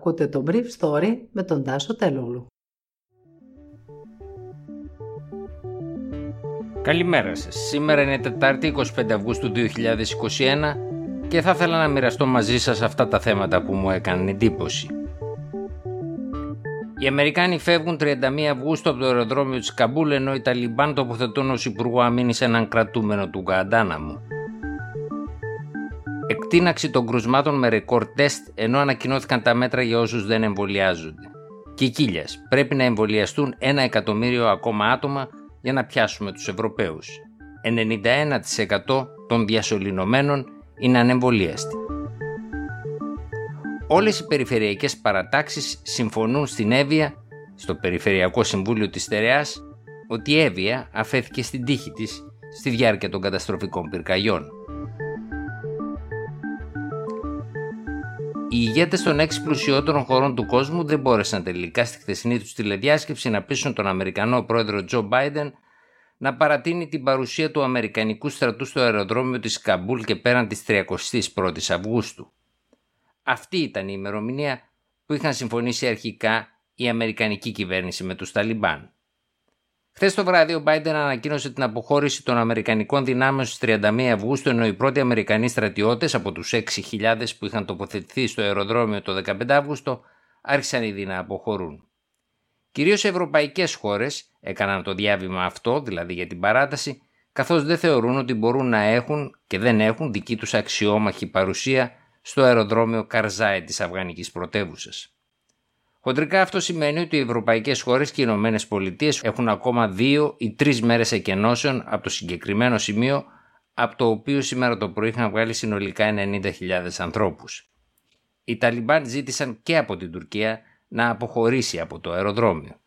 Ακούτε το Brief Story με τον Τάσο Τελούλου. Καλημέρα σας. Σήμερα είναι Τετάρτη 25 Αυγούστου 2021 και θα ήθελα να μοιραστώ μαζί σας αυτά τα θέματα που μου έκαναν εντύπωση. Οι Αμερικάνοι φεύγουν 31 Αυγούστου από το αεροδρόμιο της Καμπούλ ενώ οι Ταλιμπάν τοποθετούν ως Υπουργό Αμήνης έναν κρατούμενο του Γκαντάναμου. Εκτείναξη των κρουσμάτων με ρεκόρ τεστ ενώ ανακοινώθηκαν τα μέτρα για όσους δεν εμβολιάζονται. Κικίλιας. Πρέπει να εμβολιαστούν ένα εκατομμύριο ακόμα άτομα για να πιάσουμε τους Ευρωπαίους. 91% των διασωληνωμένων είναι ανεμβολίαστοι. Όλες οι περιφερειακές παρατάξεις συμφωνούν στην Εύβοια, στο Περιφερειακό Συμβούλιο της Στερεάς, ότι η Εύβοια αφέθηκε στην τύχη της στη διάρκεια των καταστροφικών πυρκαγιών. Οι ηγέτες των έξι πλουσιότερων χωρών του κόσμου δεν μπόρεσαν τελικά στη χθεσινή τους τηλεδιάσκεψη να πείσουν τον Αμερικανό πρόεδρο Τζο Μπάιντεν να παρατείνει την παρουσία του Αμερικανικού στρατού στο αεροδρόμιο της Καμπούλ και πέραν της 31ης Αυγούστου. Αυτή ήταν η ημερομηνία που είχαν συμφωνήσει αρχικά η Αμερικανική κυβέρνηση με τους Ταλιμπάν. Χθες το βράδυ, ο Biden ανακοίνωσε την αποχώρηση των Αμερικανικών δυνάμεων στις 31 Αυγούστου, ενώ οι πρώτοι Αμερικανοί στρατιώτες από τους 6.000 που είχαν τοποθετηθεί στο αεροδρόμιο το 15 Αύγουστο άρχισαν ήδη να αποχωρούν. Κυρίως ευρωπαϊκές χώρες έκαναν το διάβημα αυτό, δηλαδή για την παράταση, καθώς δεν θεωρούν ότι μπορούν να έχουν και δεν έχουν δική τους αξιόμαχη παρουσία στο αεροδρόμιο Καρζάι της Αφγανικής πρωτεύουσας. Χοντρικά αυτό σημαίνει ότι οι ευρωπαϊκές χώρες και οι Ηνωμένες Πολιτείες έχουν ακόμα δύο ή τρεις μέρες εκκενώσεων από το συγκεκριμένο σημείο από το οποίο σήμερα το πρωί είχαν βγάλει συνολικά 90.000 ανθρώπους. Οι Ταλιμπάν ζήτησαν και από την Τουρκία να αποχωρήσει από το αεροδρόμιο.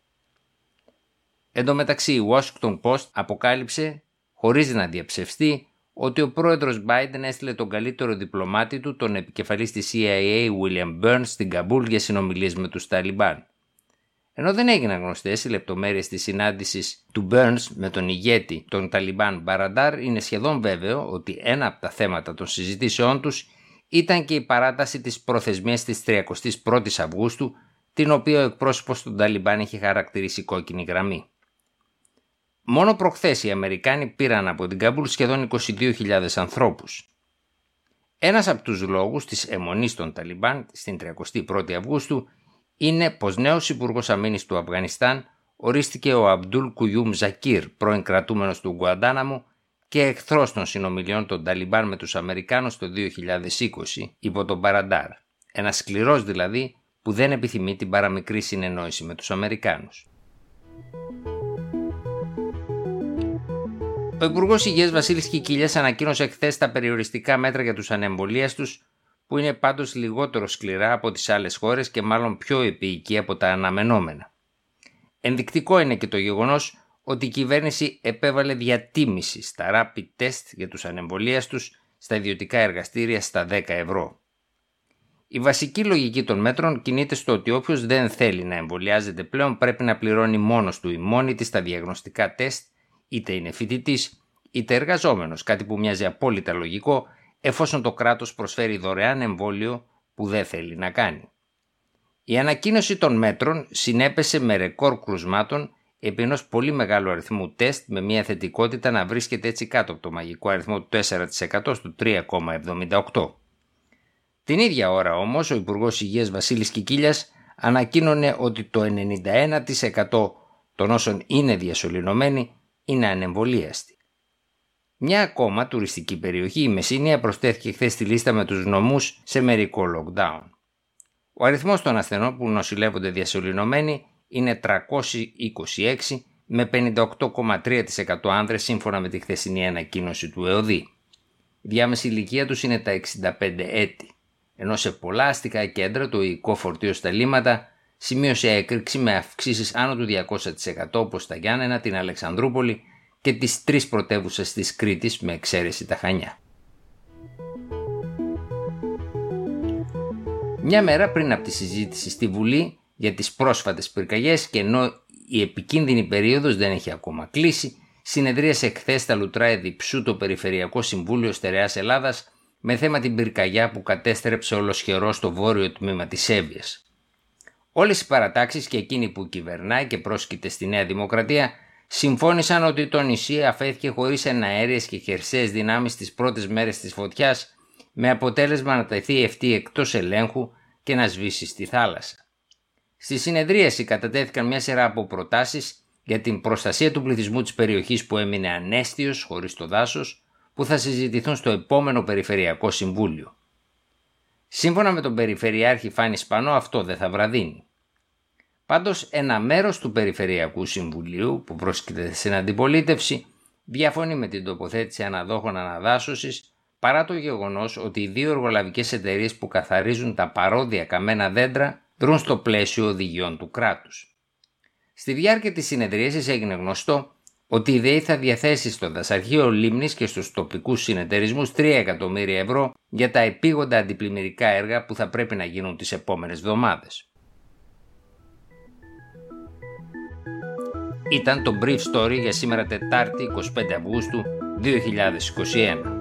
Εν τω μεταξύ η Washington Post αποκάλυψε, χωρίς να διαψευστεί, ότι ο πρόεδρος Biden έστειλε τον καλύτερο διπλωμάτη του, τον επικεφαλής της CIA William Burns στην Καμπούλ για συνομιλίες με τους Ταλιμπάν. Ενώ δεν έγιναν γνωστές οι λεπτομέρειες της συνάντησης του Burns με τον ηγέτη των Ταλιμπάν Μπαραντάρ, είναι σχεδόν βέβαιο ότι ένα από τα θέματα των συζητήσεών τους ήταν και η παράταση της προθεσμίας της 31ης Αυγούστου, την οποία ο εκπρόσωπος των Ταλιμπάν είχε χαρακτηρίσει κόκκινη γραμμή. Μόνο προχθές οι Αμερικάνοι πήραν από την Καμπούλ σχεδόν 22.000 ανθρώπους. Ένας από τους λόγους της εμμονής των Ταλιμπάν στην 31η Αυγούστου είναι πως νέος υπουργός Αμήνης του Αφγανιστάν ορίστηκε ο Αμπτούλ Κουιούμ Ζακίρ, πρώην κρατούμενος του Γκουαντάναμου και εχθρός των συνομιλιών των Ταλιμπάν με τους Αμερικάνους το 2020 υπό τον Παραντάρ. Ένας σκληρός δηλαδή που δεν επιθυμεί την παραμικρή συνεννόηση με τους Αμερικάνους. Ο Υπουργός Υγείας Βασίλης Κικίλια ανακοίνωσε χθες τα περιοριστικά μέτρα για τους ανεμβολίαστου, που είναι πάντως λιγότερο σκληρά από τις άλλες χώρες και μάλλον πιο επίοικη από τα αναμενόμενα. Ενδεικτικό είναι και το γεγονός ότι η κυβέρνηση επέβαλε διατίμηση στα rapid test για τους ανεμβολίαστους στα ιδιωτικά εργαστήρια στα 10 ευρώ. Η βασική λογική των μέτρων κινείται στο ότι όποιος δεν θέλει να εμβολιάζεται πλέον πρέπει να πληρώνει μόνος του ή μόνη της τα διαγνωστικά τεστ είτε είναι φοιτητής είτε εργαζόμενος, κάτι που μοιάζει απόλυτα λογικό εφόσον το κράτος προσφέρει δωρεάν εμβόλιο που δεν θέλει να κάνει. Η ανακοίνωση των μέτρων συνέπεσε με ρεκόρ κρουσμάτων επί ενός πολύ μεγάλου αριθμού τεστ με μια θετικότητα να βρίσκεται έτσι κάτω από το μαγικό αριθμό του 4% στο 3,78%. Την ίδια ώρα όμως ο Υπουργός Υγείας Βασίλης Κικίλιας ανακοίνωνε ότι το 91% των όσων είναι διασωληνωμένοι είναι ανεμβολίαστη. Μια ακόμα τουριστική περιοχή, η Μεσίνια, προσθέθηκε χθες στη λίστα με τους νομούς σε μερικό lockdown. Ο αριθμός των ασθενών που νοσηλεύονται διασωληνωμένοι είναι 326 με 58,3% άνδρες σύμφωνα με τη χθεσινή ανακοίνωση του ΕΟΔΗ. Η διάμεση ηλικία τους είναι τα 65 έτη, ενώ σε πολλά αστικά κέντρα το οικό φορτίο στα λίμματα σημείωσε έκρηξη με αυξήσεις άνω του 200% όπως στα Γιάννενα, την Αλεξανδρούπολη και τις τρεις πρωτεύουσες της Κρήτης με εξαίρεση τα Χανιά. Μια μέρα πριν από τη συζήτηση στη Βουλή για τις πρόσφατες πυρκαγιές και ενώ η επικίνδυνη περίοδος δεν έχει ακόμα κλείσει, συνεδρίασε χθες στα Λουτρά Διψού το Περιφερειακό Συμβούλιο Στερεάς Ελλάδας με θέμα την πυρκαγιά που κατέστρεψε ολοσχερό στο βόρειο τμήμα της Εύβοιας. Όλες οι παρατάξεις και εκείνοι που κυβερνάει και πρόσκειται στη Νέα Δημοκρατία συμφώνησαν ότι το νησί αφέθηκε χωρίς εναέριες και χερσαίες δυνάμεις τις πρώτες μέρες της φωτιάς με αποτέλεσμα να τεθεί αυτή εκτός ελέγχου και να σβήσει στη θάλασσα. Στη συνεδρίαση κατατέθηκαν μια σειρά από προτάσεις για την προστασία του πληθυσμού της περιοχής που έμεινε ανέστιος χωρίς το δάσος που θα συζητηθούν στο επόμενο Περιφερειακό Συμβούλιο. Σύμφωνα με τον Περιφερειάρχη Φάνης Σπανό αυτό δεν θα βραδύνει. Πάντως ένα μέρος του Περιφερειακού Συμβουλίου που πρόσκειται στην αντιπολίτευση διαφωνεί με την τοποθέτηση αναδόχων αναδάσωσης παρά το γεγονός ότι οι δύο εργολαβικές εταιρείες που καθαρίζουν τα παρόδια καμένα δέντρα δρούν στο πλαίσιο οδηγιών του κράτους. Στη διάρκεια της συνεδρίασης έγινε γνωστό ότι η ΔΕΗ θα διαθέσει στο δασαρχείο Λίμνης και στους τοπικούς συνεταιρισμούς 3 εκατομμύρια ευρώ για τα επίγοντα αντιπλημμυρικά έργα που θα πρέπει να γίνουν τις επόμενες εβδομάδες. Ήταν το Brief Story για σήμερα Τετάρτη 25 Αυγούστου 2021.